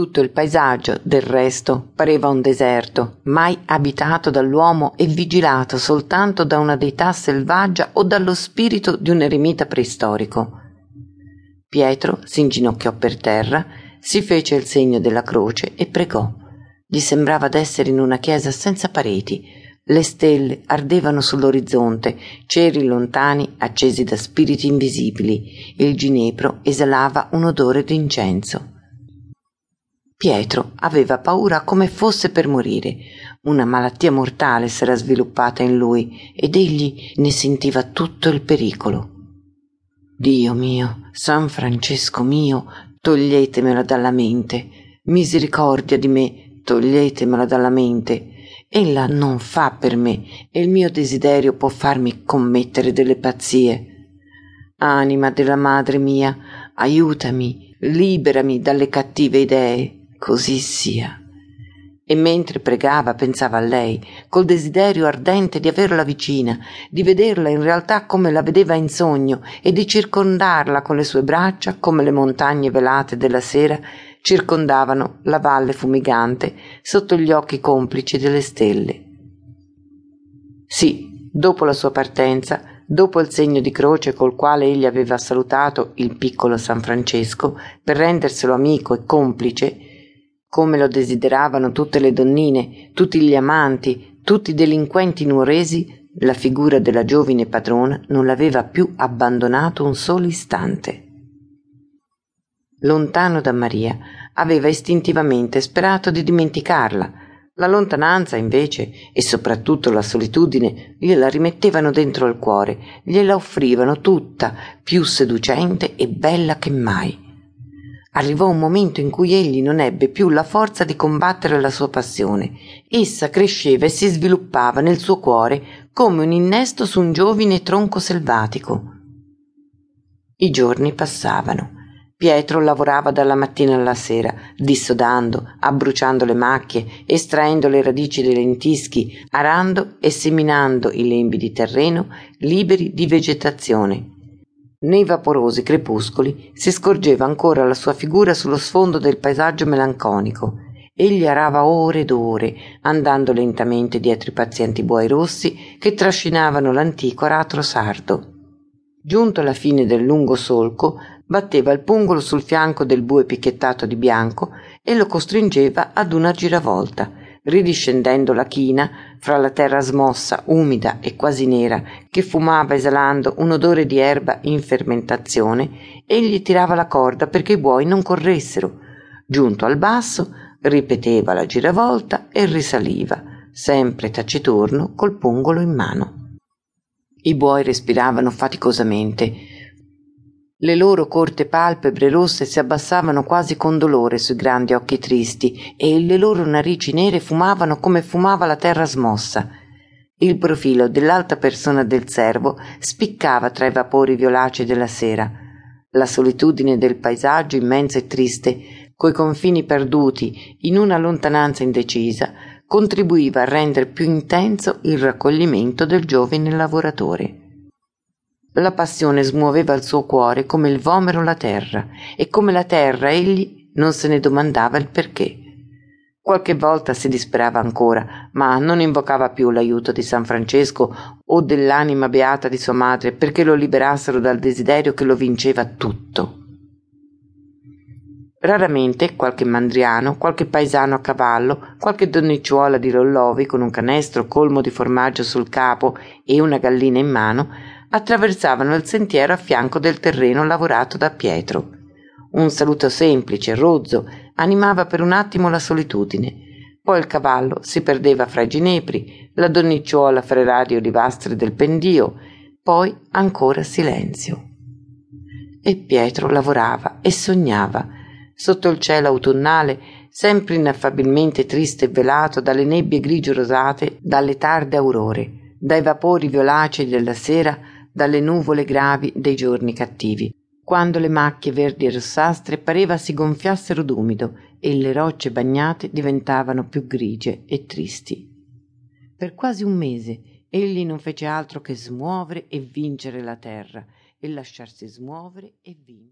Tutto il paesaggio, del resto, pareva un deserto, mai abitato dall'uomo e vigilato soltanto da una deità selvaggia o dallo spirito di un eremita preistorico. Pietro si inginocchiò per terra, si fece il segno della croce e pregò. Gli sembrava d'essere in una chiesa senza pareti. Le stelle ardevano sull'orizzonte, ceri lontani accesi da spiriti invisibili. Il ginepro esalava un odore d'incenso. Pietro aveva paura come fosse per morire. Una malattia mortale s'era sviluppata in lui ed egli ne sentiva tutto il pericolo. Dio mio, San Francesco mio, toglietemela dalla mente. Misericordia di me, toglietemela dalla mente. Ella non fa per me e il mio desiderio può farmi commettere delle pazzie. Anima della madre mia, aiutami, liberami dalle cattive idee, così sia. E mentre pregava pensava a lei, col desiderio ardente di averla vicina, di vederla in realtà come la vedeva in sogno e di circondarla con le sue braccia come le montagne velate della sera circondavano la valle fumigante sotto gli occhi complici delle stelle. Sì, dopo la sua partenza, dopo il segno di croce col quale egli aveva salutato il piccolo San Francesco per renderselo amico e complice, come lo desideravano tutte le donnine, tutti gli amanti, tutti i delinquenti nuoresi, la figura della giovine padrona non l'aveva più abbandonato un solo istante lontano da Maria, aveva istintivamente sperato di dimenticarla. La lontananza, invece, e soprattutto la solitudine, gliela rimettevano dentro il cuore, gliela offrivano tutta, più seducente e bella che mai. Arrivò un momento in cui egli non ebbe più la forza di combattere la sua passione. Essa cresceva e si sviluppava nel suo cuore come un innesto su un giovine tronco selvatico. I giorni passavano Pietro lavorava dalla mattina alla sera, dissodando, abbruciando le macchie, estraendo le radici dei lentischi, arando e seminando i lembi di terreno liberi di vegetazione. Nei vaporosi crepuscoli si scorgeva ancora la sua figura sullo sfondo del paesaggio melanconico. Egli arava ore ed ore, andando lentamente dietro i pazienti buoi rossi che trascinavano l'antico aratro sardo. Giunto alla fine del lungo solco, batteva il pungolo sul fianco del bue picchettato di bianco e lo costringeva ad una giravolta, ridiscendendo la china fra la terra smossa, umida e quasi nera, che fumava esalando un odore di erba in fermentazione, egli tirava la corda perché i buoi non corressero. Giunto al basso, ripeteva la giravolta e risaliva, sempre taciturno col pungolo in mano. I buoi respiravano faticosamente, le loro corte palpebre rosse si abbassavano quasi con dolore sui grandi occhi tristi e le loro narici nere fumavano come fumava la terra smossa. Il profilo dell'alta persona del servo spiccava tra i vapori violacei della sera. La solitudine del paesaggio immenso e triste, coi confini perduti in una lontananza indecisa, contribuiva a rendere più intenso il raccoglimento del giovane lavoratore. La passione smuoveva il suo cuore come il vomero la terra, e come la terra egli non se ne domandava il perché. Qualche volta si disperava ancora, ma non invocava più l'aiuto di San Francesco o dell'anima beata di sua madre perché lo liberassero dal desiderio che lo vinceva tutto. Raramente qualche mandriano, qualche paesano a cavallo, qualche donnicciuola di Lollovi con un canestro colmo di formaggio sul capo e una gallina in mano attraversavano il sentiero a fianco del terreno lavorato da Pietro. Un saluto semplice, rozzo, animava per un attimo la solitudine. Poi il cavallo si perdeva fra i ginepri, la donnicciuola fra i radi olivastri del pendio, poi ancora silenzio. E Pietro lavorava e sognava, sotto il cielo autunnale, sempre inaffabilmente triste e velato dalle nebbie grigio rosate, dalle tarde aurore, dai vapori violacei della sera dalle nuvole gravi dei giorni cattivi, quando le macchie verdi e rossastre pareva si gonfiassero d'umido e le rocce bagnate diventavano più grigie e tristi. Per quasi un mese egli non fece altro che smuovere e vincere la terra e lasciarsi smuovere e vincere.